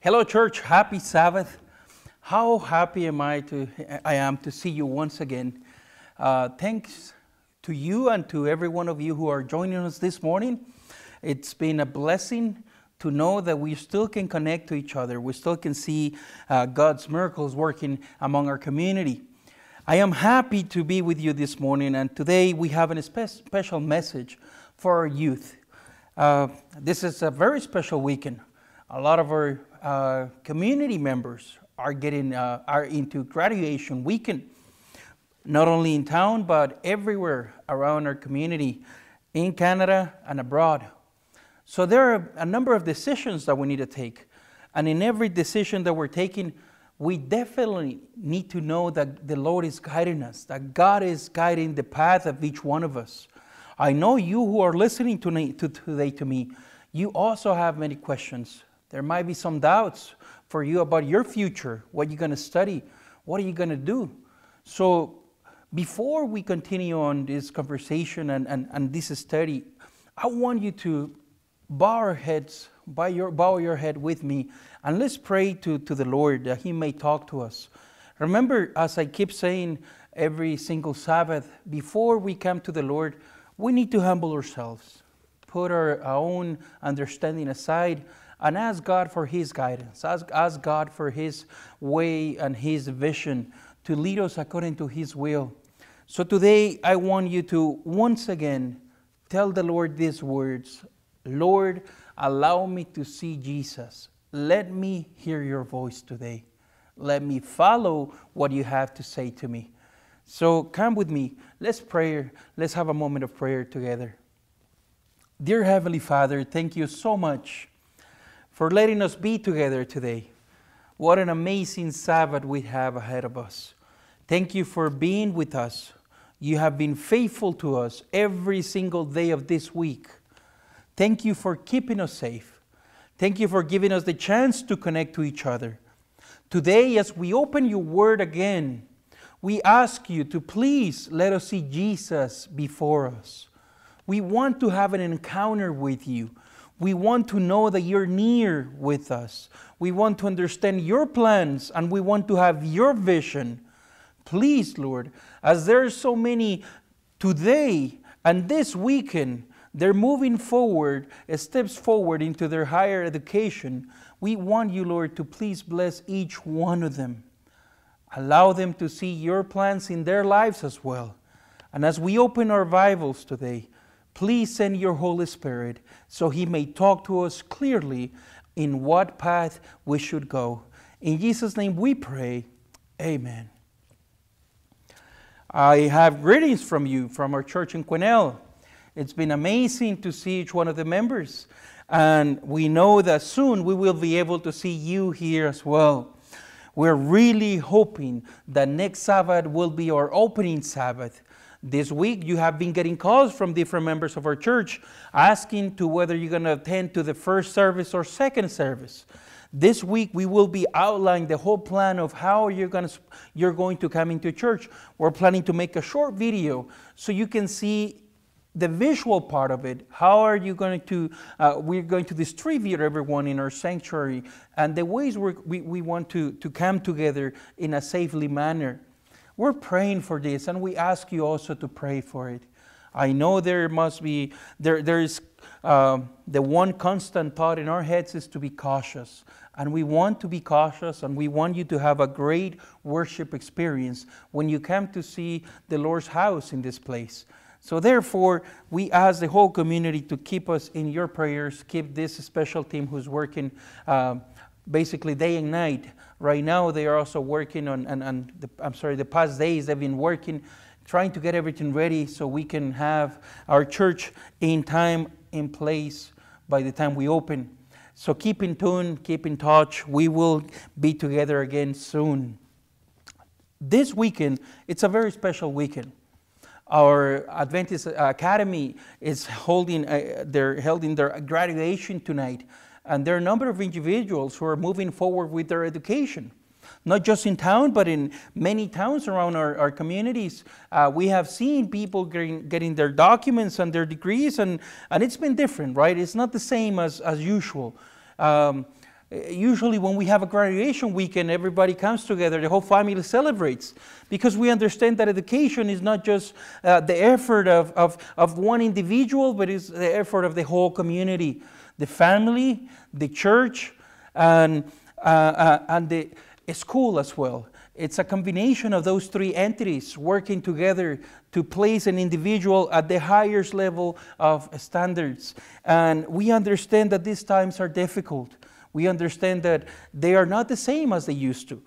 Hello, church. Happy Sabbath. How happy am I to I am to see you once again. Uh, thanks to you and to every one of you who are joining us this morning. It's been a blessing to know that we still can connect to each other. We still can see uh, God's miracles working among our community. I am happy to be with you this morning, and today we have a spe- special message for our youth. Uh, this is a very special weekend. A lot of our uh, community members are getting uh, are into graduation weekend, not only in town but everywhere around our community, in Canada and abroad. So there are a number of decisions that we need to take, and in every decision that we're taking, we definitely need to know that the Lord is guiding us, that God is guiding the path of each one of us. I know you who are listening to, to today to me, you also have many questions. There might be some doubts for you about your future, what you're going to study, what are you going to do. So, before we continue on this conversation and, and, and this study, I want you to bow our heads, bow your, bow your head with me, and let's pray to, to the Lord that He may talk to us. Remember, as I keep saying every single Sabbath, before we come to the Lord, we need to humble ourselves, put our, our own understanding aside, and ask God for His guidance. Ask, ask God for His way and His vision to lead us according to His will. So today, I want you to once again tell the Lord these words Lord, allow me to see Jesus. Let me hear your voice today. Let me follow what you have to say to me. So come with me. Let's pray. Let's have a moment of prayer together. Dear Heavenly Father, thank you so much for letting us be together today. What an amazing Sabbath we have ahead of us. Thank you for being with us. You have been faithful to us every single day of this week. Thank you for keeping us safe. Thank you for giving us the chance to connect to each other. Today, as we open your word again, we ask you to please let us see Jesus before us. We want to have an encounter with you. We want to know that you're near with us. We want to understand your plans and we want to have your vision. Please, Lord, as there are so many today and this weekend, they're moving forward, uh, steps forward into their higher education. We want you, Lord, to please bless each one of them. Allow them to see your plans in their lives as well. And as we open our Bibles today, Please send your Holy Spirit so He may talk to us clearly in what path we should go. In Jesus' name we pray. Amen. I have greetings from you from our church in Quesnel. It's been amazing to see each one of the members, and we know that soon we will be able to see you here as well. We're really hoping that next Sabbath will be our opening Sabbath this week, you have been getting calls from different members of our church asking to whether you're going to attend to the first service or second service. This week, we will be outlining the whole plan of how you're going to, you're going to come into church. We're planning to make a short video so you can see the visual part of it. How are you going to, uh, we're going to distribute everyone in our sanctuary and the ways we we, want to, to come together in a safely manner. We're praying for this, and we ask you also to pray for it. I know there must be, there, there is uh, the one constant thought in our heads is to be cautious. And we want to be cautious, and we want you to have a great worship experience when you come to see the Lord's house in this place. So, therefore, we ask the whole community to keep us in your prayers, keep this special team who's working uh, basically day and night Right now, they are also working on, and, and the, I'm sorry, the past days they've been working, trying to get everything ready so we can have our church in time, in place by the time we open. So keep in tune, keep in touch. We will be together again soon. This weekend, it's a very special weekend. Our Adventist Academy is holding, uh, they're holding their graduation tonight. And there are a number of individuals who are moving forward with their education. Not just in town, but in many towns around our, our communities. Uh, we have seen people getting, getting their documents and their degrees, and, and it's been different, right? It's not the same as, as usual. Um, Usually, when we have a graduation weekend, everybody comes together, the whole family celebrates because we understand that education is not just uh, the effort of, of, of one individual, but it's the effort of the whole community the family, the church, and, uh, uh, and the school as well. It's a combination of those three entities working together to place an individual at the highest level of standards. And we understand that these times are difficult. We understand that they are not the same as they used to.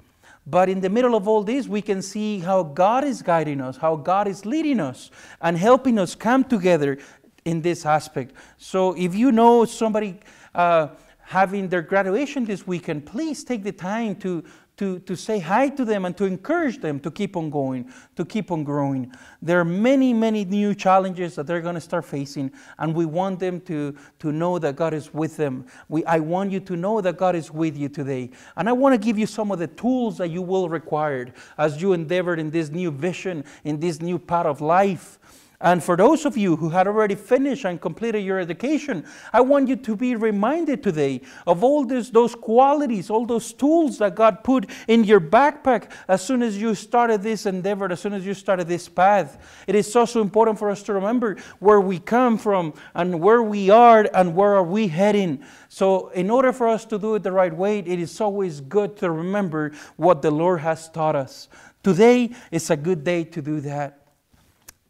But in the middle of all this, we can see how God is guiding us, how God is leading us, and helping us come together in this aspect. So if you know somebody uh, having their graduation this weekend, please take the time to, to, to say hi to them and to encourage them to keep on going, to keep on growing. There are many, many new challenges that they're going to start facing, and we want them to, to know that God is with them. We, I want you to know that God is with you today. And I want to give you some of the tools that you will require as you endeavor in this new vision, in this new path of life. And for those of you who had already finished and completed your education, I want you to be reminded today of all this, those qualities, all those tools that God put in your backpack as soon as you started this endeavor, as soon as you started this path. It is also important for us to remember where we come from and where we are and where are we heading. So, in order for us to do it the right way, it is always good to remember what the Lord has taught us. Today is a good day to do that.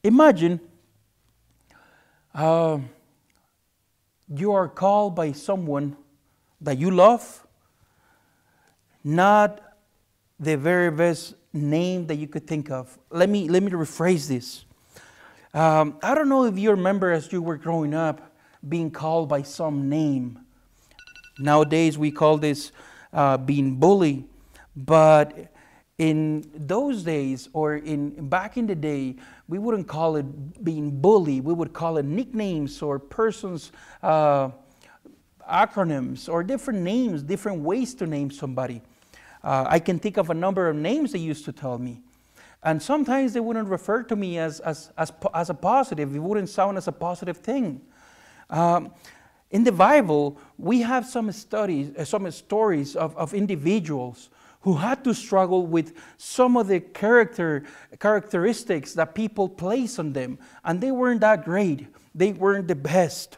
Imagine uh, you are called by someone that you love, not the very best name that you could think of. Let me, let me rephrase this. Um, I don't know if you remember as you were growing up being called by some name. Nowadays we call this uh, being bullied, but in those days or in back in the day we wouldn't call it being bullied we would call it nicknames or persons uh, acronyms or different names different ways to name somebody. Uh, i can think of a number of names they used to tell me. And sometimes they wouldn't refer to me as, as, as, as a positive. It wouldn't sound as a positive thing. Um, in the bible we have some studies uh, some stories of, of individuals who had to struggle with some of the character characteristics that people place on them. And they weren't that great. They weren't the best.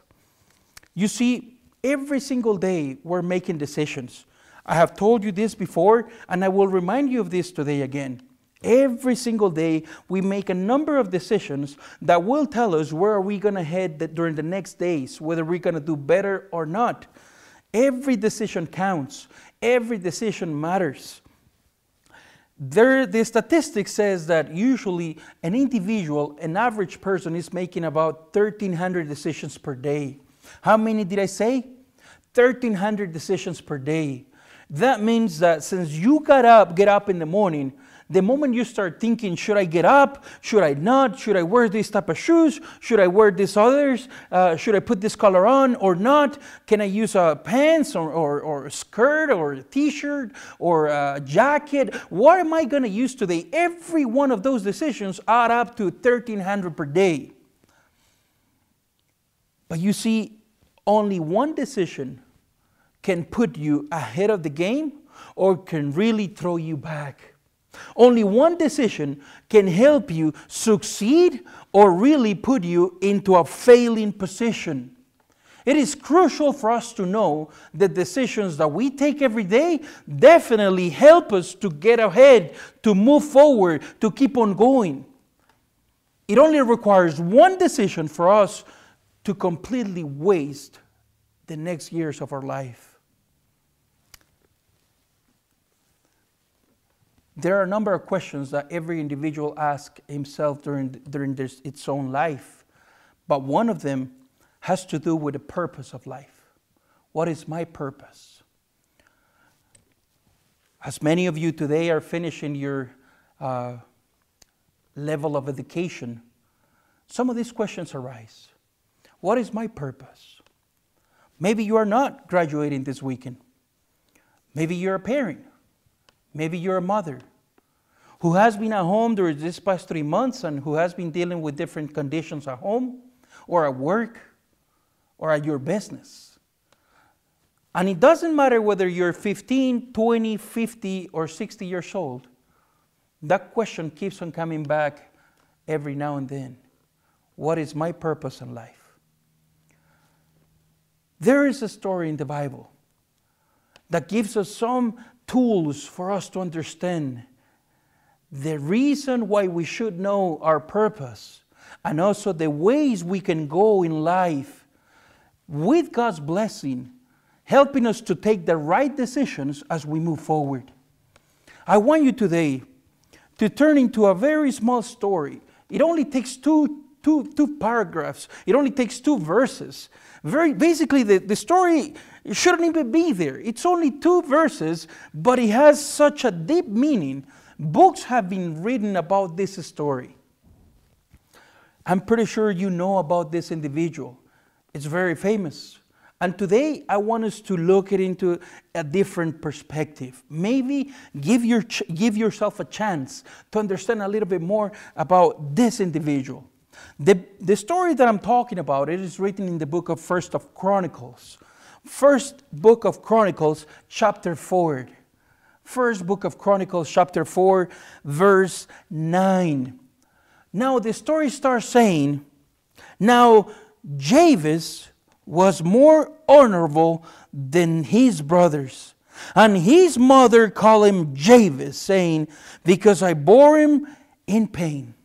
You see every single day we're making decisions. I have told you this before and i will remind you of this today again. Every single day we make a number of decisions that will tell us where are we going to head during the next days whether we're going to do better or not. Every decision counts Every decision matters. There, the statistic says that usually an individual, an average person, is making about 1,300 decisions per day. How many did I say? 1,300 decisions per day. That means that since you got up, get up in the morning, the moment you start thinking, should I get up? Should I not? Should I wear this type of shoes? Should I wear this others? Uh, should I put this color on or not? Can I use a pants or, or, or a skirt or a t-shirt or a jacket? What am I going to use today? Every one of those decisions add up to 1300 per day. But you see, only one decision can put you ahead of the game or can really throw you back. Only one decision can help you succeed or really put you into a failing position. It is crucial for us to know the decisions that we take every day definitely help us to get ahead, to move forward, to keep on going. It only requires one decision for us to completely waste the next years of our life. There are a number of questions that every individual asks himself during, during this, its own life, but one of them has to do with the purpose of life. What is my purpose? As many of you today are finishing your uh, level of education, some of these questions arise. What is my purpose? Maybe you are not graduating this weekend. Maybe you're a parent. Maybe you're a mother who has been at home during this past three months and who has been dealing with different conditions at home or at work or at your business. And it doesn't matter whether you're 15, 20, 50, or 60 years old, that question keeps on coming back every now and then. What is my purpose in life? There is a story in the Bible that gives us some tools for us to understand the reason why we should know our purpose and also the ways we can go in life with God's blessing, helping us to take the right decisions as we move forward. I want you today to turn into a very small story. It only takes two, two, two paragraphs, it only takes two verses. Very basically, the, the story shouldn't even be there. It's only two verses, but it has such a deep meaning. Books have been written about this story. I'm pretty sure you know about this individual. It's very famous. And today I want us to look it into a different perspective. Maybe give, your, give yourself a chance to understand a little bit more about this individual. The, the story that I'm talking about, it is written in the book of First of Chronicles. First book of Chronicles, chapter 4. First book of Chronicles, chapter 4, verse 9. Now the story starts saying, Now Jabez was more honorable than his brothers. And his mother called him Jabez, saying, Because I bore him in pain.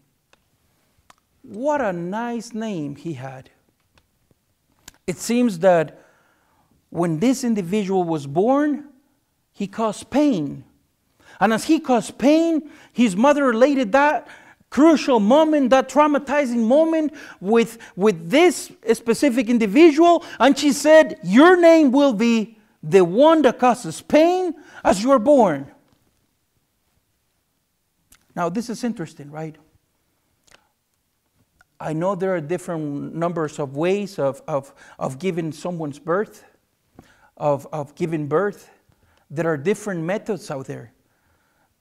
What a nice name he had. It seems that when this individual was born, he caused pain. And as he caused pain, his mother related that crucial moment, that traumatizing moment with, with this specific individual. And she said, Your name will be the one that causes pain as you are born. Now, this is interesting, right? I know there are different numbers of ways of, of, of giving someone's birth, of, of giving birth. There are different methods out there.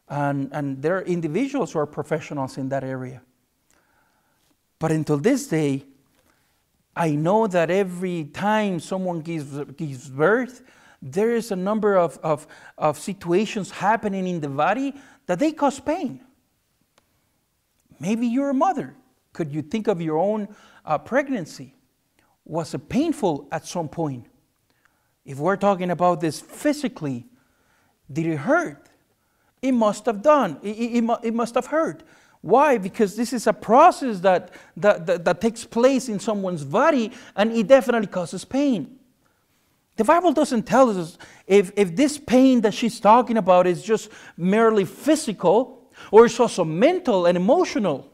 And, and there are individuals who are professionals in that area. But until this day, I know that every time someone gives, gives birth, there is a number of, of, of situations happening in the body that they cause pain. Maybe you're a mother. Could you think of your own uh, pregnancy? Was it painful at some point? If we're talking about this physically, did it hurt? It must have done. It, it, it, must have hurt. Why? Because this is a process that, that, that, that takes place in someone's body and it definitely causes pain. The Bible doesn't tell us if, if this pain that she's talking about is just merely physical or it's also mental and emotional.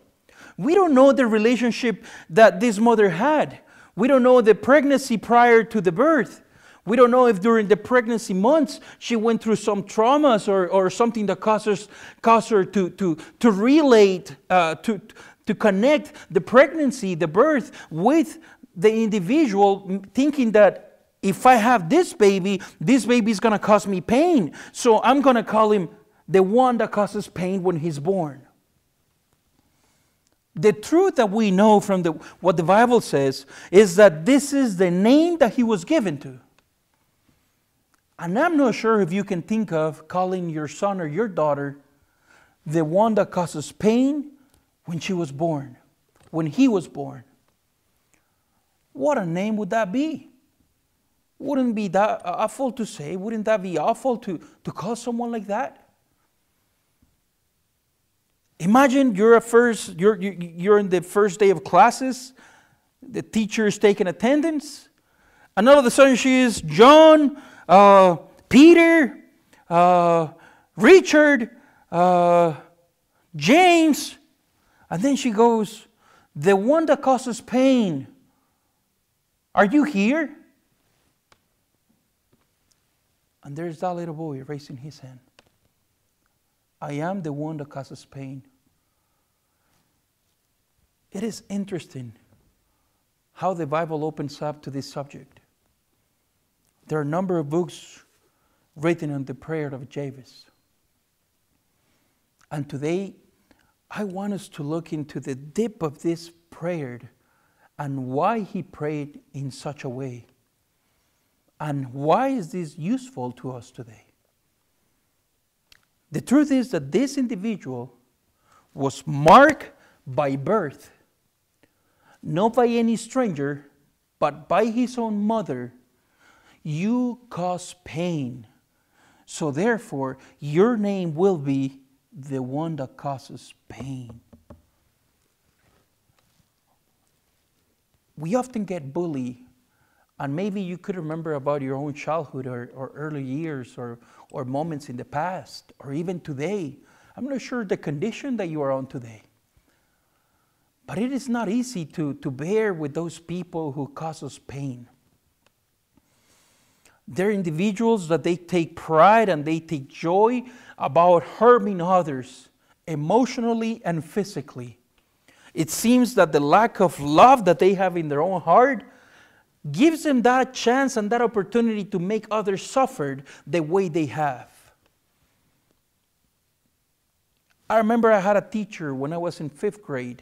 We don't know the relationship that this mother had. We don't know the pregnancy prior to the birth. We don't know if during the pregnancy months she went through some traumas or, or something that caused, caused her to, to, to relate, uh, to, to connect the pregnancy, the birth, with the individual, thinking that if I have this baby, this baby is going to cause me pain. So I'm going to call him the one that causes pain when he's born. The truth that we know from the, what the Bible says is that this is the name that he was given to. And I'm not sure if you can think of calling your son or your daughter the one that causes pain when she was born, when he was born. What a name would that be? Wouldn't be that awful to say? Wouldn't that be awful to, to call someone like that? Imagine you're a first, you're, you're in the first day of classes, the teacher is taking attendance, and all of a sudden she is, John, uh, Peter, uh, Richard, uh, James. And then she goes, The one that causes pain. Are you here? And there's that little boy raising his hand. I am the one that causes pain. It is interesting how the Bible opens up to this subject. There are a number of books written on the prayer of Jabez. And today, I want us to look into the depth of this prayer and why he prayed in such a way. And why is this useful to us today? The truth is that this individual was marked by birth, not by any stranger, but by his own mother. You cause pain. So therefore, your name will be the one that causes pain. We often get bullied, and maybe you could remember about your own childhood or, or early years or, or moments in the past or even today. I'm not sure the condition that you are on today. But it is not easy to, to bear with those people who cause us pain. They're individuals that they take pride and they take joy about harming others emotionally and physically. It seems that the lack of love that they have in their own heart gives them that chance and that opportunity to make others suffer the way they have. I remember I had a teacher when I was in fifth grade,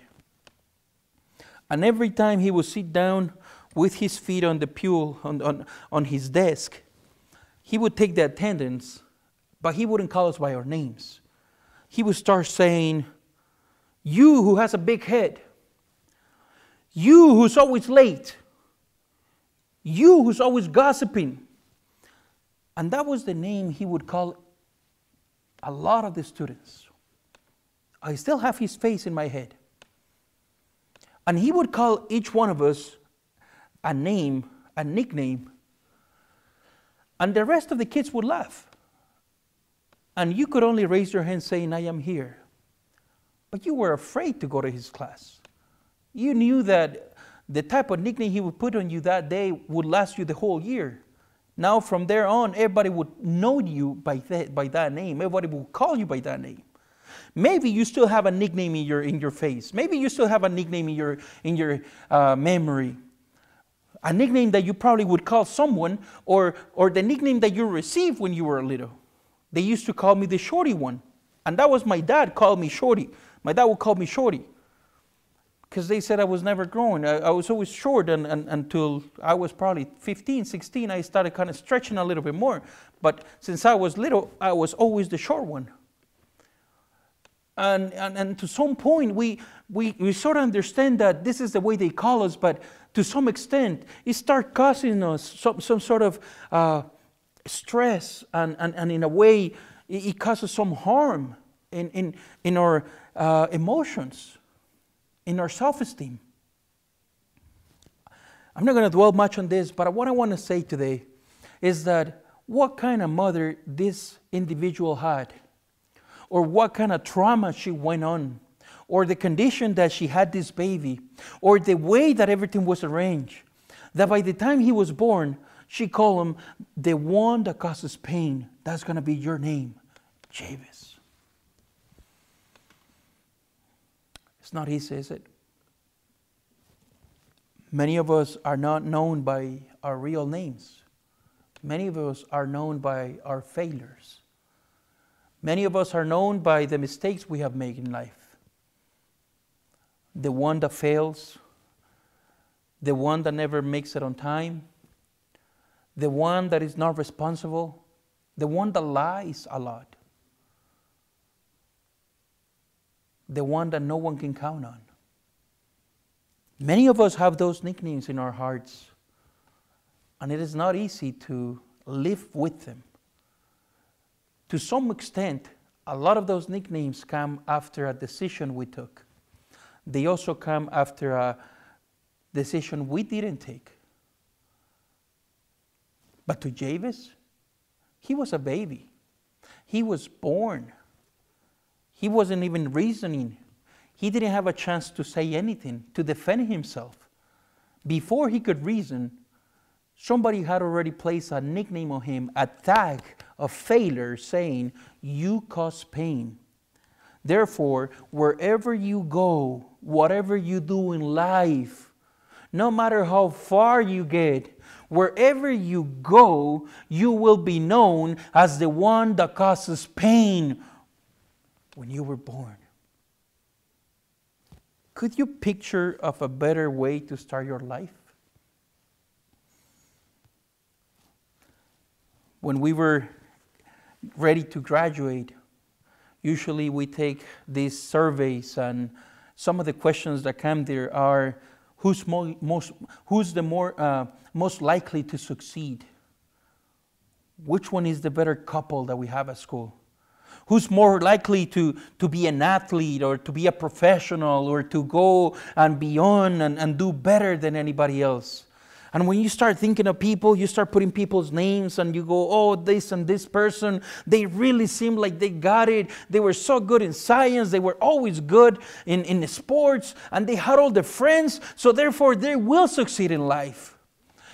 and every time he would sit down with his feet on the pew on, on, on his desk, he would take the attendance, but he wouldn't call us by our names. He would start saying, You who has a big head, you who's always late, you who's always gossiping. And that was the name he would call a lot of the students. I still have his face in my head. And he would call each one of us a name, a nickname, and the rest of the kids would laugh. And you could only raise your hand saying, I am here. But you were afraid to go to his class. You knew that the type of nickname he would put on you that day would last you the whole year. Now, from there on, everybody would know you by that, by that name. Everybody would call you by that name. Maybe you still have a nickname in your, in your face. Maybe you still have a nickname in your, in your uh, memory. A nickname that you probably would call someone, or, or the nickname that you received when you were little. They used to call me the shorty one. And that was my dad called me shorty. My dad would call me shorty. Because they said I was never growing. I, I was always short and, and, until I was probably 15, 16, I started kind of stretching a little bit more. But since I was little, I was always the short one. And, and, and to some point, we, we, we sort of understand that this is the way they call us, but to some extent, it starts causing us some, some sort of uh, stress, and, and, and in a way, it, causes some harm in, in, in our uh, emotions, in our self esteem. I'm not going to dwell much on this, but what I want to say today is that what kind of mother this individual had or what kind of trauma she went on, or the condition that she had this baby, or the way that everything was arranged, that by the time he was born, she called him the one that causes pain. That's going to be your name, Jabez. It's not easy, is it? Many of us are not known by our real names. Many of us are known by our failures. Many of us are known by the mistakes we have made in life. The one that fails, the one that never makes it on time, the one that is not responsible, the one that lies a lot, the one that no one can count on. Many of us have those nicknames in our hearts, and it is not easy to live with them to some extent, a lot of those nicknames come after a decision we took. They also come after a decision we didn't take. But to Jabez, he was a baby. He was born. He wasn't even reasoning. He didn't have a chance to say anything, to defend himself. Before he could reason, somebody had already placed a nickname on him, a tag of failure, saying, You cause pain. Therefore, wherever you go, whatever you do in life, no matter how far you get, wherever you go, you will be known as the one that causes pain when you were born. Could you picture of a better way to start your life? When we were ready to graduate, usually we take these surveys, and some of the questions that come there are who's, mo- most, who's the more, uh, most likely to succeed? Which one is the better couple that we have at school? Who's more likely to, to be an athlete or to be a professional or to go and beyond and, and do better than anybody else? And when you start thinking of people, you start putting people's names and you go, oh, this and this person, they really seem like they got it. They were so good in science. They were always good in, in sports and they had all the friends. So therefore, they will succeed in life.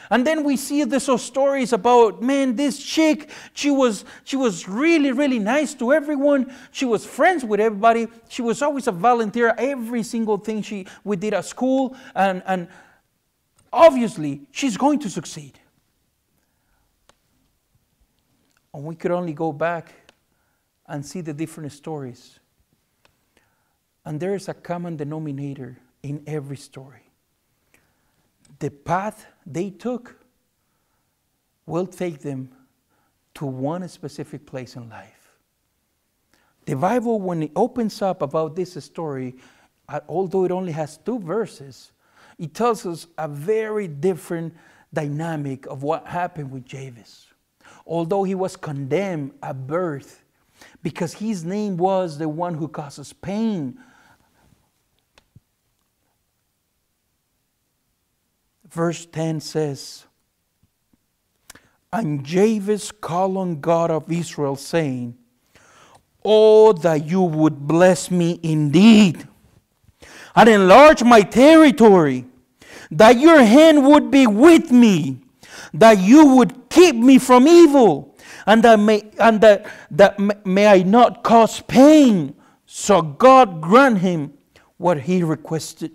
And then we see this these stories about, man, this chick, she was, she was really, really nice to everyone. She was friends with everybody. She was always a volunteer, every single thing she, we did at school. And, and obviously she's going to succeed. And we could only go back and see the different stories. And there is a common denominator in every story. The path they took will take them to one specific place in life. The Bible, when it opens up about this story, uh, although it only has two verses, it tells us a very different dynamic of what happened with Jabez. Although he was condemned at birth because his name was the one who causes pain. Verse 10 says, And Jabez called on God of Israel, saying, Oh, that you would bless me indeed and enlarge my territory, that your hand would be with me, that you would keep me from evil, and that may, and that, that may I not cause pain. So God grant him what he requested.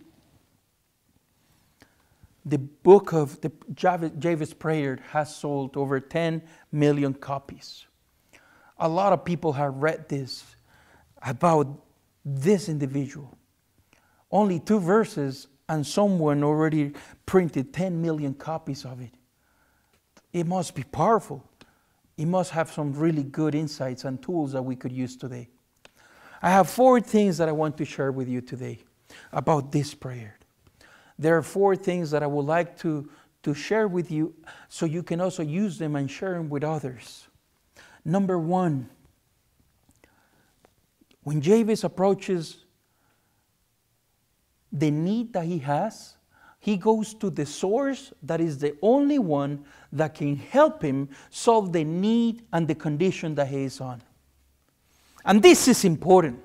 The book of the Jabez Prayer has sold over 10 million copies. A lot of people have read this about this individual only two verses, and someone already printed 10 million copies of it. It must be powerful. It must have some really good insights and tools that we could use today. I have four things that I want to share with you today about this prayer. There are four things that I would like to, to share with you so you can also use them and share them with others. Number one, when Jabez approaches the need that he has, he goes to the source that is the only one that can help him solve the need and the condition that he is on. And this is important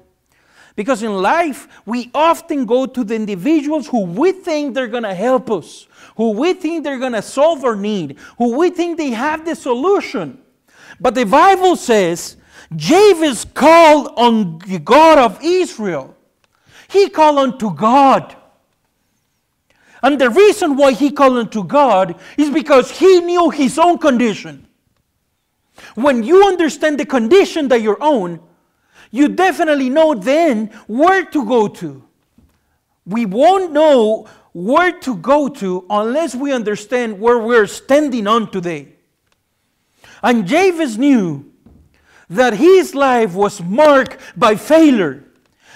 because in life, we often go to the individuals who we think they're going to help us, who we think they're going to solve our need, who we think they have the solution. But the Bible says, Jabez called on the God of Israel. He called unto God. And the reason why he called unto God is because he knew his own condition. When you understand the condition that you're on, you definitely know then where to go to. We won't know where to go to unless we understand where we're standing on today. And Jabez knew that his life was marked by failure.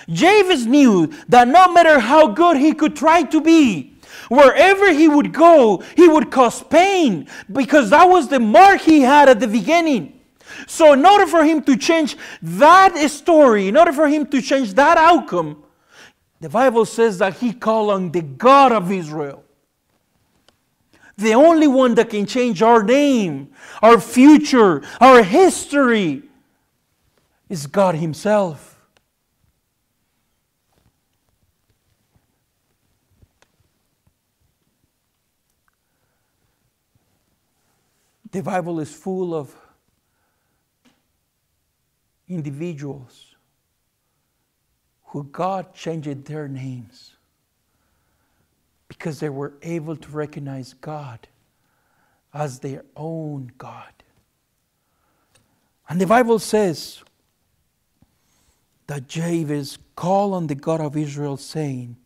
Jabez knew that no matter how good he could try to be, wherever he would go, he would cause pain because that was the mark he had at the beginning. So, in order for him to change that story, in order for him to change that outcome, the Bible says that he called on the God of Israel. The only one that can change our name, our future, our history is God Himself. The Bible is full of individuals who God changed their names because they were able to recognize God as their own God. And the Bible says that Jabez called on the God of Israel, saying,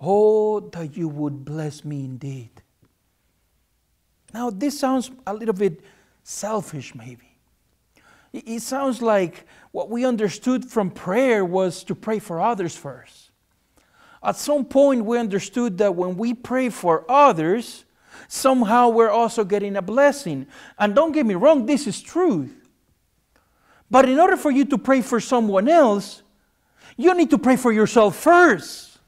Oh, that you would bless me indeed now, this sounds a little bit selfish, maybe. It sounds like what we understood from prayer was to pray for others first. At some point, we understood that when we pray for others, somehow we're also getting a blessing. And don't get me wrong, this is truth. But in order for you to pray for someone else, you need to pray for yourself first.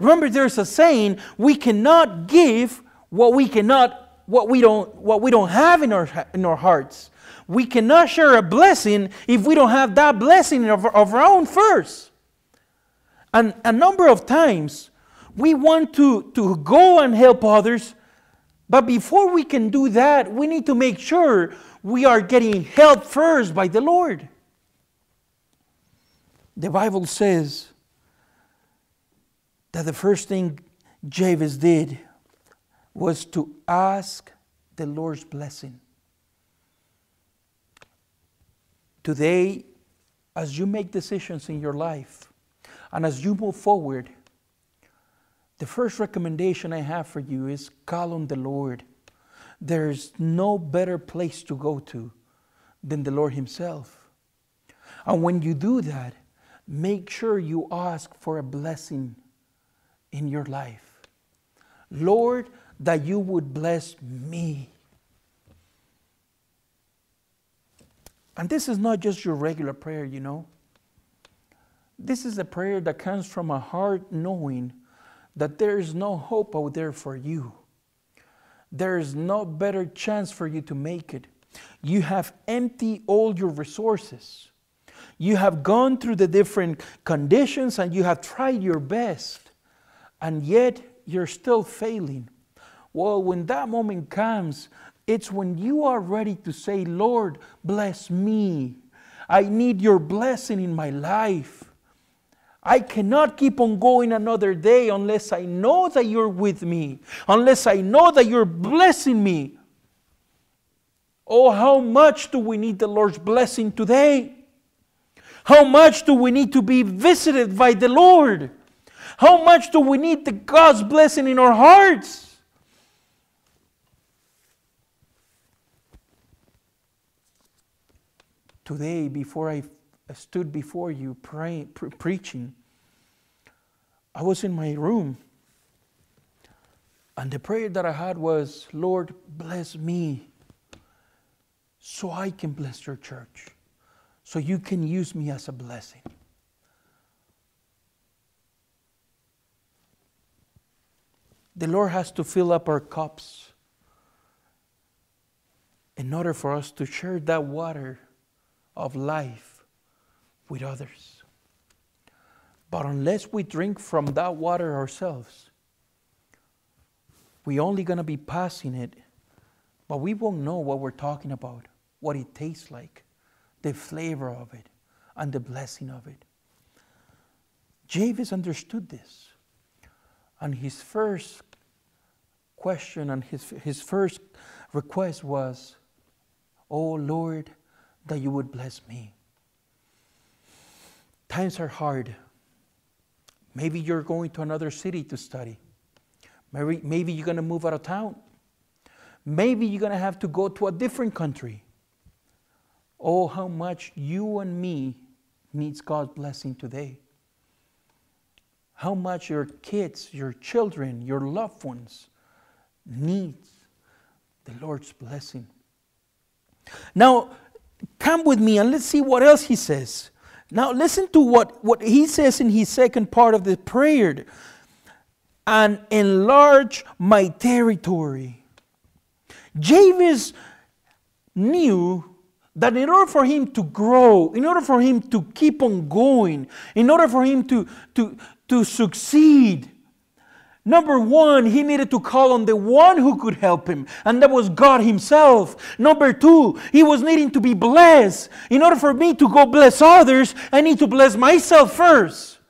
Remember, there's a saying: we cannot give what we cannot what we don't what we don't have in our in our hearts. We cannot share a blessing if we don't have that blessing of, of our own first. And a number of times we want to, to go and help others, but before we can do that, we need to make sure we are getting help first by the Lord. The Bible says that the first thing Jabez did was to ask the Lord's blessing. Today, as you make decisions in your life and as you move forward, the first recommendation I have for you is call on the Lord. There's no better place to go to than the Lord Himself. And when you do that, make sure you ask for a blessing in your life. Lord, that you would bless me. And this is not just your regular prayer, you know. This is a prayer that comes from a heart knowing that there is no hope out there for you. There is no better chance for you to make it. You have emptied all your resources. You have gone through the different conditions and you have tried your best, and yet you're still failing. Well, when that moment comes, it's when you are ready to say, Lord, bless me. I need your blessing in my life. I cannot keep on going another day unless I know that you're with me, unless I know that you're blessing me. Oh, how much do we need the Lord's blessing today? How much do we need to be visited by the Lord? How much do we need the God's blessing in our hearts? Today before I stood before you praying, pre- preaching, I was in my room. And the prayer that I had was, Lord, bless me so I can bless your church, so you can use me as a blessing. The Lord has to fill up our cups in order for us to share that water of life with others. But unless we drink from that water ourselves, we're only going to be passing it, but we won't know what we're talking about, what it tastes like, the flavor of it, and the blessing of it. Jabez understood this. And his first question and his, his first request was, Oh Lord, that you would bless me. Times are hard. Maybe you're going to another city to study. Maybe, maybe you're going to move out of town. Maybe you're going to have to go to a different country. Oh, how much you and me needs God's blessing today. How much your kids, your children, your loved ones needs the Lord's blessing. Now, Come with me and let's see what else he says. Now, listen to what, what he says in his second part of the prayer and enlarge my territory. Jabez knew that in order for him to grow, in order for him to keep on going, in order for him to, to, to succeed, Number one, he needed to call on the one who could help him, and that was God Himself. Number two, he was needing to be blessed. In order for me to go bless others, I need to bless myself first.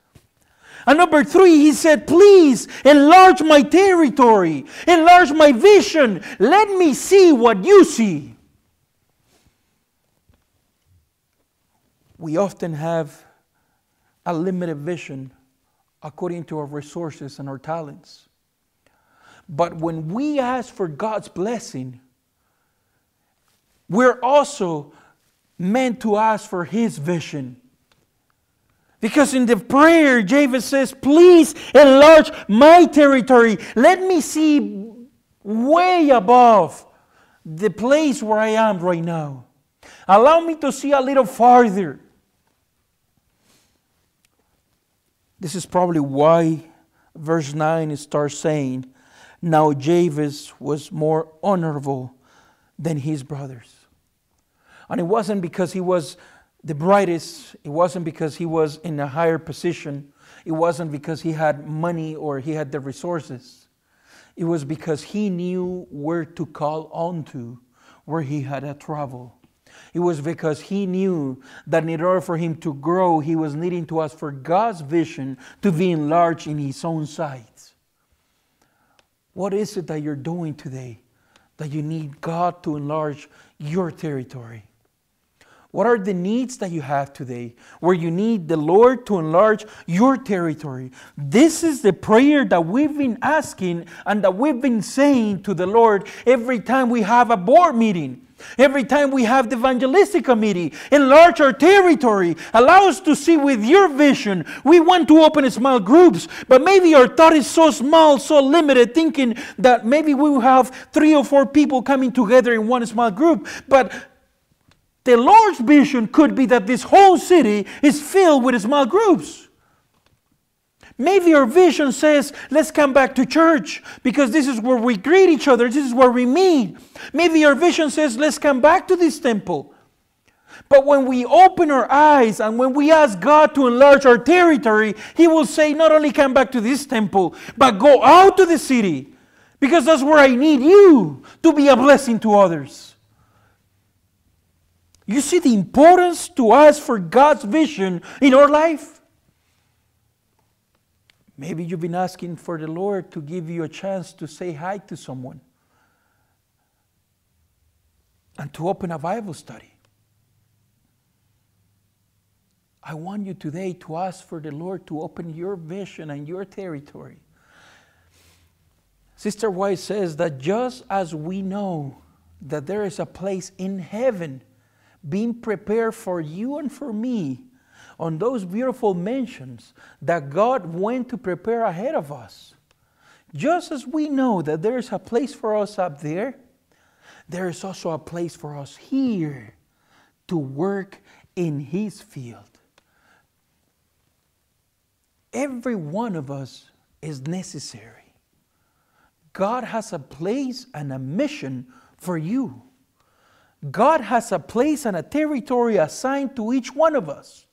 And number three, he said, Please enlarge my territory, enlarge my vision. Let me see what you see. We often have a limited vision according to our resources and our talents. But when we ask for God's blessing, we're also meant to ask for his vision. Because in the prayer, Jabez says, Please enlarge my territory. Let me see way above the place where I am right now. Allow me to see a little farther. This is probably why verse 9 starts saying, Now Jabez was more honorable than his brothers. And it wasn't because he was the brightest, it wasn't because he was in a higher position, it wasn't because he had money or he had the resources. It was because he knew where to call on to, where he had to travel. It was because he knew that in order for him to grow, he was needing to ask for God's vision to be enlarged in his own sight. What is it that you're doing today that you need God to enlarge your territory? What are the needs that you have today where you need the Lord to enlarge your territory? This is the prayer that we've been asking and that we've been saying to the Lord every time we have a board meeting. Every time we have the evangelistic committee, enlarge our territory, allow us to see with your vision. We want to open small groups, but maybe our thought is so small, so limited, thinking that maybe we will have three or four people coming together in one small group. But the Lord's vision could be that this whole city is filled with small groups. Maybe our vision says, let's come back to church because this is where we greet each other, this is where we meet. Maybe our vision says, let's come back to this temple. But when we open our eyes and when we ask God to enlarge our territory, He will say, not only come back to this temple, but go out to the city because that's where I need you to be a blessing to others. You see the importance to us for God's vision in our life? Maybe you've been asking for the Lord to give you a chance to say hi to someone and to open a Bible study. I want you today to ask for the Lord to open your vision and your territory. Sister White says that just as we know that there is a place in heaven being prepared for you and for me on those beautiful mansions that God went to prepare ahead of us. Just as we know that there is a place for us up there, there is also a place for us here to work in His field. Every one of us is necessary. God has a place and a mission for you. God has a place and a territory assigned to each one of us.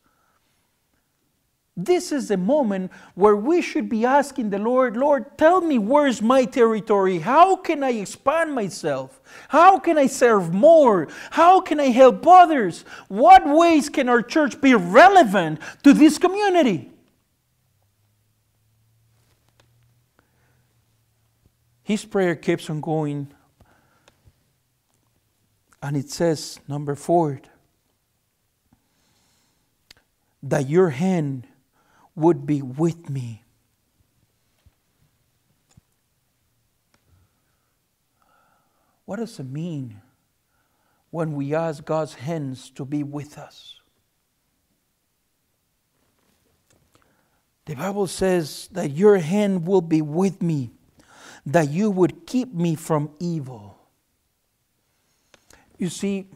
This is the moment where we should be asking the Lord, Lord, tell me where's my territory? How can I expand myself? How can I serve more? How can I help others? What ways can our church be relevant to this community? His prayer keeps on going and it says, number four, that your hand would be with me. What does it mean when we ask God's hands to be with us? The Bible says that your hand will be with me, that you would keep me from evil. You see,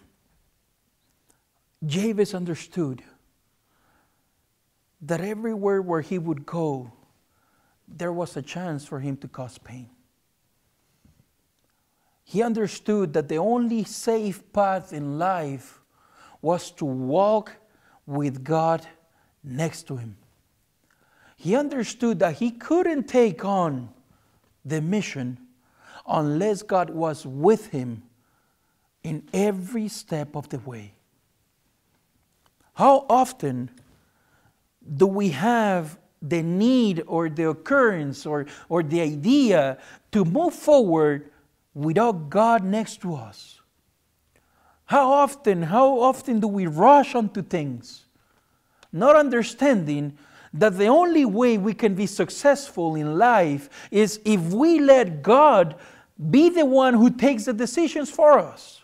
Jabez understood that everywhere where he would go, there was a chance for him to cause pain. He understood that the only safe path in life was to walk with God next to him. He understood that he couldn't take on the mission unless God was with him in every step of the way. How often do we have the need or the occurrence or, or the idea to move forward without God next to us? How often, how often do we rush onto things, not understanding that the only way we can be successful in life is if we let God be the one who takes the decisions for us?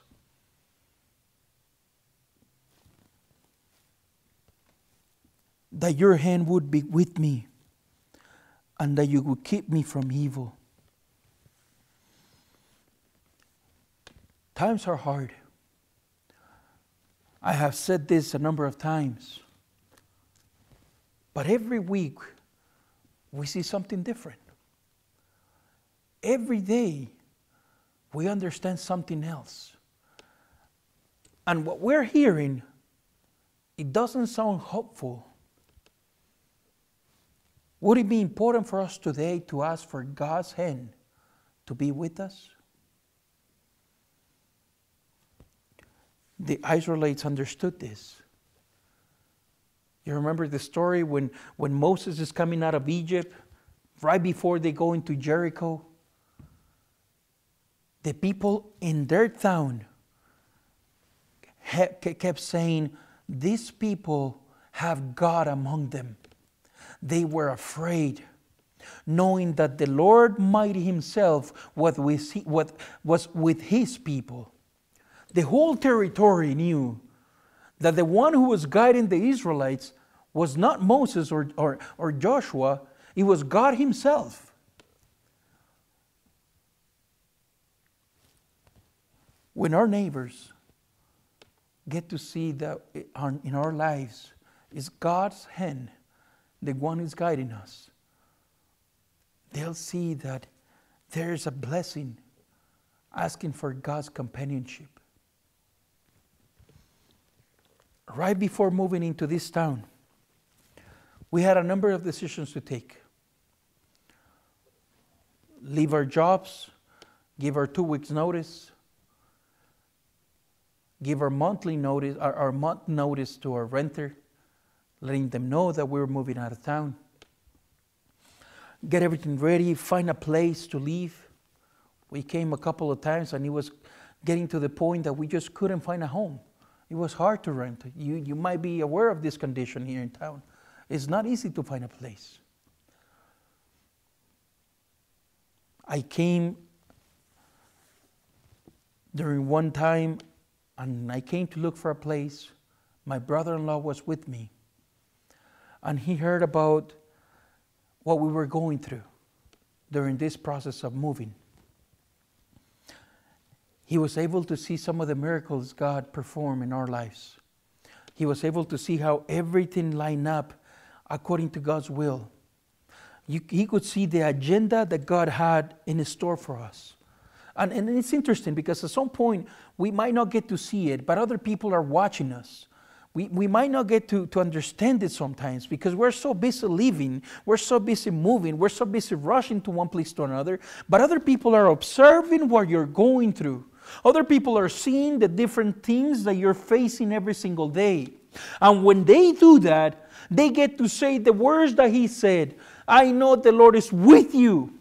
That your hand would be with me and that you would keep me from evil. Times are hard. I have said this a number of times. But every week, we see something different. Every day, we understand something else. And what we're hearing, it doesn't sound hopeful. Would it be important for us today to ask for God's hand to be with us? The Israelites understood this. You remember the story when, when Moses is coming out of Egypt, right before they go into Jericho? The people in their town kept saying, These people have God among them. They were afraid, knowing that the Lord mighty Himself was with His people. The whole territory knew that the one who was guiding the Israelites was not Moses or, or, or Joshua, it was God Himself. When our neighbors get to see that in our lives is God's hand, the one who's guiding us, they'll see that there's a blessing asking for God's companionship. right before moving into this town, we had a number of decisions to take. Leave our jobs, give our two weeks' notice, give our monthly notice, our, our month notice to our renter, letting them know that we were moving out of town. Get everything ready, find a place to live. We came a couple of times and it was getting to the point that we just couldn't find a home. It was hard to rent. You, you might be aware of this condition here in town. It's not easy to find a place. I came during one time and I came to look for a place. My brother in law was with me. And he heard about what we were going through during this process of moving he was able to see some of the miracles God performed in our lives. He was able to see how everything lined up according to God's will. You, he could see the agenda that God had in store for us. And, and it's interesting because at some point we might not get to see it, but other people are watching us. We, we might not get to, to understand it sometimes because we're so busy living, we're so busy moving, we're so busy rushing to one place to another, but other people are observing what you're going through. Other people are seeing the different things that you're facing every single day. And when they do that, they get to say the words that he said I know the Lord is with you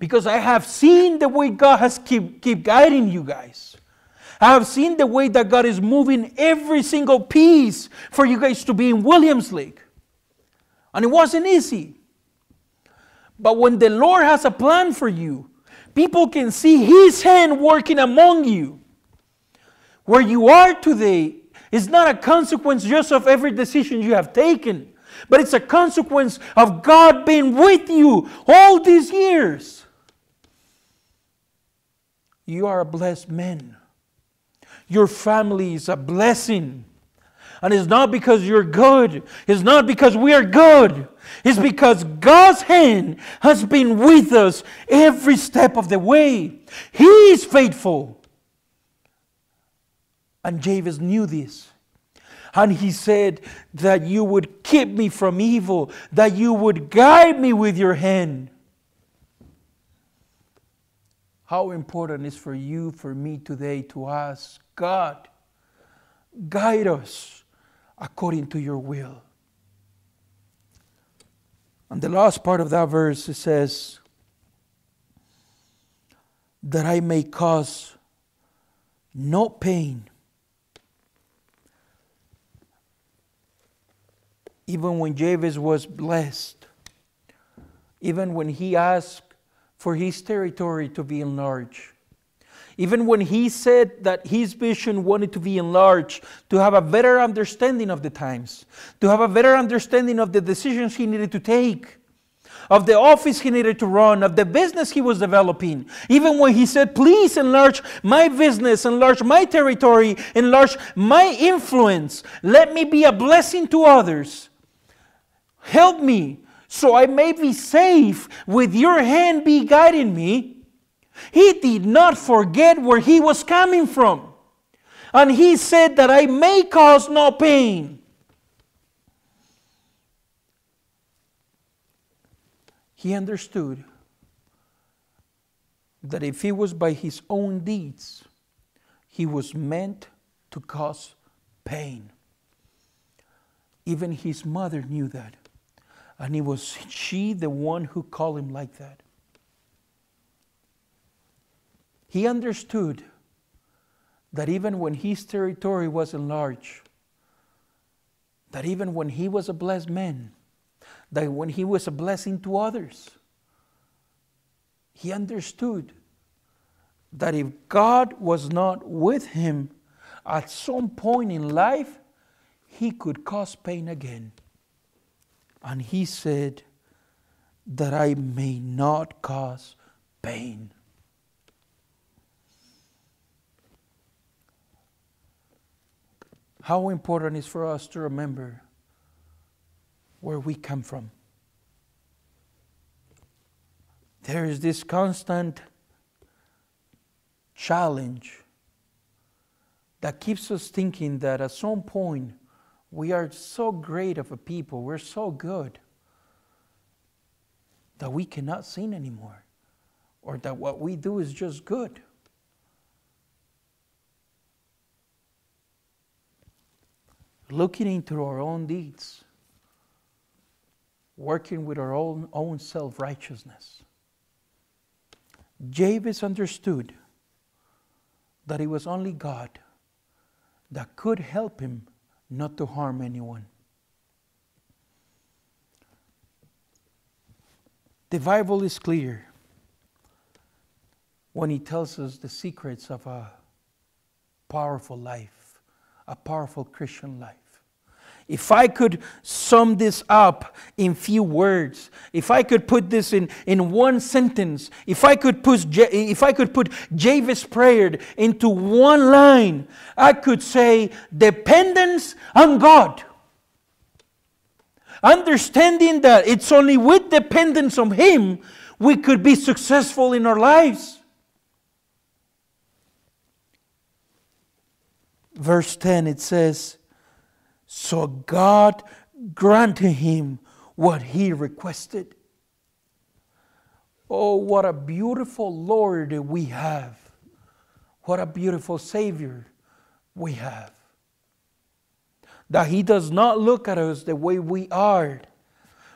because I have seen the way God has keep, keep guiding you guys. I have seen the way that God is moving every single piece for you guys to be in Williams Lake. And it wasn't easy. But when the Lord has a plan for you, people can see His hand working among you. Where you are today is not a consequence just of every decision you have taken, but it's a consequence of God being with you all these years. You are a blessed man. Your family is a blessing. And it's not because you're good, it's not because we are good, it's because God's hand has been with us every step of the way. He is faithful. And Jabez knew this. And he said that you would keep me from evil, that you would guide me with your hand. How important is for you, for me today to ask God, guide us according to your will. And the last part of that verse it says, that I may cause no pain, even when Jabez was blessed, even when he asked for his territory to be enlarged, Even when he said that his vision wanted to be enlarged, to have a better understanding of the times, to have a better understanding of the decisions he needed to take, of the office he needed to run, of the business he was developing. Even when he said, Please enlarge my business, enlarge my territory, enlarge my influence, let me be a blessing to others. Help me so I may be safe with your hand be guiding me. He did not forget where he was coming from. And he said that I may cause no pain. He understood that if it was by his own deeds, he was meant to cause pain. Even his mother knew that. And it was she the one who called him like that. He understood that even when his territory was enlarged, that even when he was a blessed man, that when he was a blessing to others, he understood that if God was not with him at some point in life, he could cause pain again. And he said, That I may not cause pain. How important is for us to remember where we come from. There is this constant challenge that keeps us thinking that at some point we are so great of a people, we're so good, that we cannot sin anymore, or that what we do is just good. Looking into our own deeds, working with our own, own self righteousness. Jabez understood that it was only God that could help him not to harm anyone. The Bible is clear when it tells us the secrets of a powerful life a powerful Christian life. If I could sum this up in few words, if I could put this in, in one sentence, if I could put if I could put Jabez's prayer into one line, I could say dependence on God. Understanding that it's only with dependence on Him we could be successful in our lives. Verse 10, it says, So God granted him what he requested. Oh, what a beautiful Lord we have. What a beautiful Savior we have. That He does not look at us the way we are,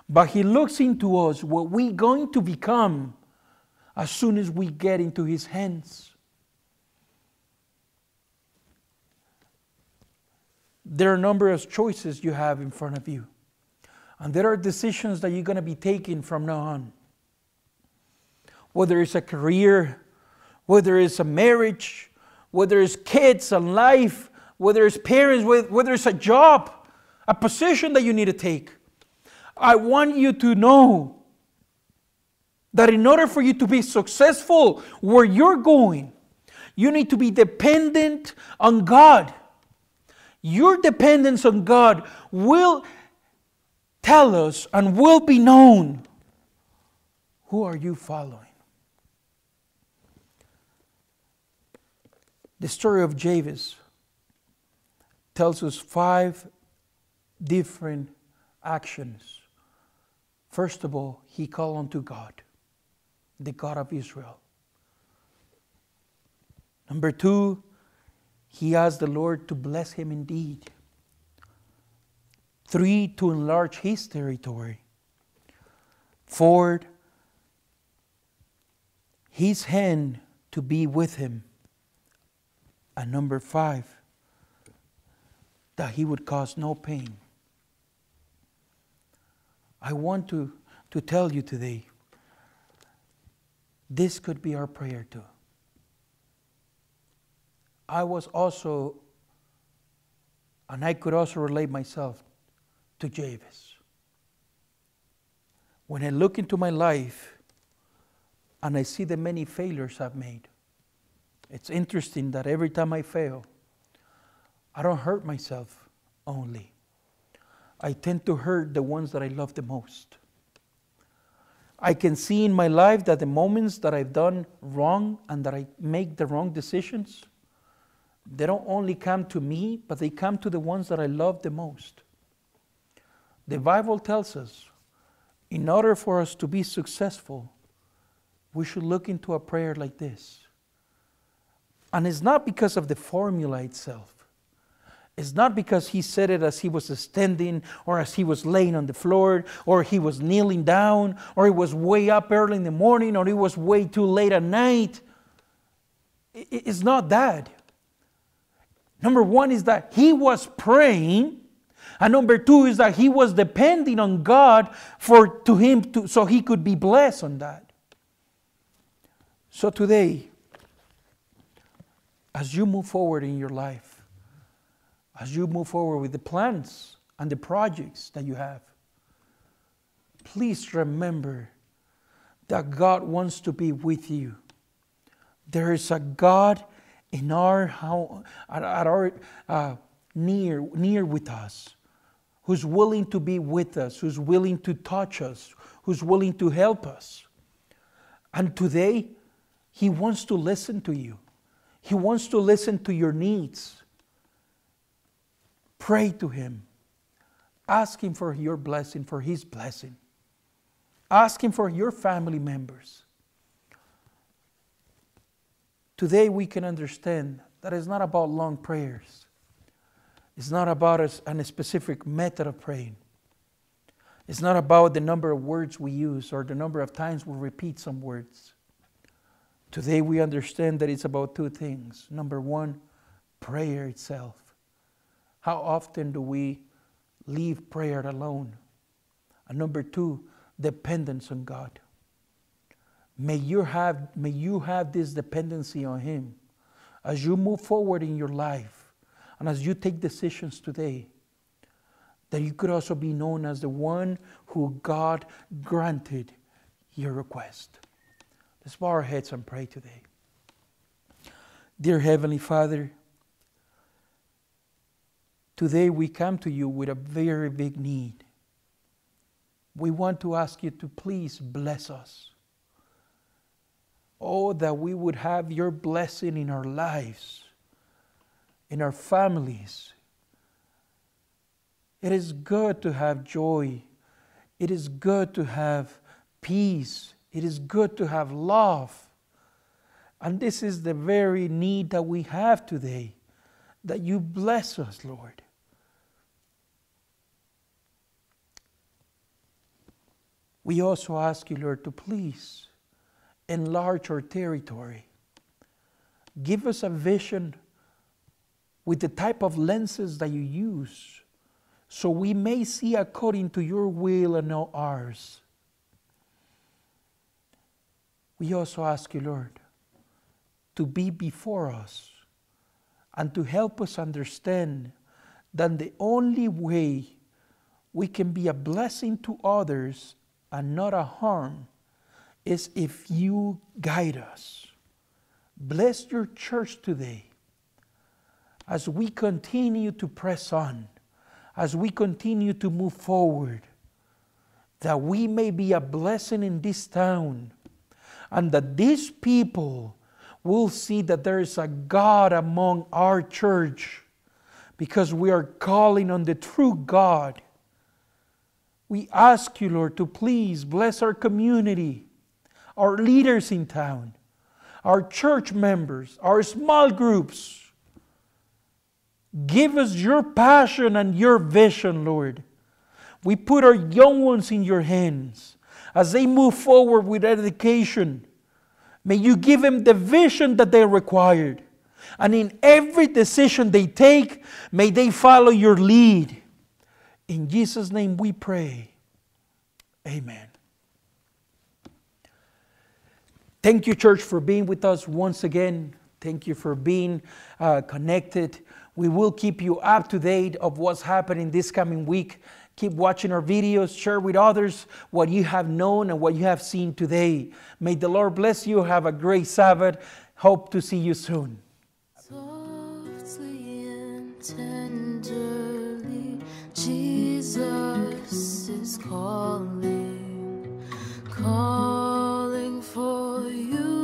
but He looks into us what we're going to become as soon as we get into His hands. There are a number of choices you have in front of you. And there are decisions that you're going to be taking from now on. Whether it's a career, whether it's a marriage, whether it's kids and life, whether it's parents, whether it's a job, a position that you need to take. I want you to know that in order for you to be successful where you're going, you need to be dependent on God. Your dependence on God will tell us and will be known who are you following. The story of Jabez tells us five different actions. First of all, he called unto God, the God of Israel. Number two, he asked the Lord to bless him indeed. Three, to enlarge his territory. Four, his hand to be with him. And number five, that he would cause no pain. I want to, to tell you today this could be our prayer too. I was also, and I could also relate myself to Jabez. When I look into my life and I see the many failures I've made, it's interesting that every time I fail, I don't hurt myself only. I tend to hurt the ones that I love the most. I can see in my life that the moments that I've done wrong and that I make the wrong decisions, they don't only come to me, but they come to the ones that I love the most. The Bible tells us in order for us to be successful, we should look into a prayer like this. And it's not because of the formula itself. It's not because he said it as he was standing or as he was laying on the floor or he was kneeling down or he was way up early in the morning or he was way too late at night. It's not that. Number one is that he was praying. And number two is that he was depending on God for to him to, so he could be blessed on that. So today, as you move forward in your life, as you move forward with the plans and the projects that you have, please remember that God wants to be with you. There is a God in our how at, our uh, near near with us, who's willing to be with us, who's willing to touch us, who's willing to help us. And today, He wants to listen to you. He wants to listen to your needs. Pray to Him. Ask Him for your blessing, for His blessing. Ask Him for your family members. Today we can understand that it's not about long prayers. It's not about a, a specific method of praying. It's not about the number of words we use or the number of times we repeat some words. Today we understand that it's about two things. Number one, prayer itself. How often do we leave prayer alone? And number two, dependence on God. May you have, may you have this dependency on Him as you move forward in your life and as you take decisions today. That you could also be known as the one who God granted your request. Let's bow our heads and pray today. Dear Heavenly Father, today we come to you with a very big need. We want to ask you to please bless us. Oh, that we would have your blessing in our lives, in our families. It is good to have joy. It is good to have peace it is good to have love. And this is the very need that we have today that you bless us, Lord. We also ask you, Lord, to please enlarge our territory. Give us a vision with the type of lenses that you use so we may see according to your will and not ours. We also ask you, Lord, to be before us and to help us understand that the only way we can be a blessing to others and not a harm is if you guide us. Bless your church today as we continue to press on, as we continue to move forward, that we may be a blessing in this town and that these people will see that there is a God among our church because we are calling on the true God. We ask you, Lord, to please bless our community, our leaders in town, our church members, our small groups. Give us your passion and your vision, Lord. We put our young ones in your hands as they move forward with education, may you give them the vision that they required. And in every decision they take, may they follow your lead. In Jesus' name we pray. Amen. Thank you, church, for being with us once again. Thank you for being uh, connected. We will keep you up to date of what's happening this coming week. Keep watching our videos, share with others what you have known and what you have seen today. May the Lord bless you. Have a great Sabbath. Hope to see you soon. Softly and tenderly, Jesus is calling. calling for you.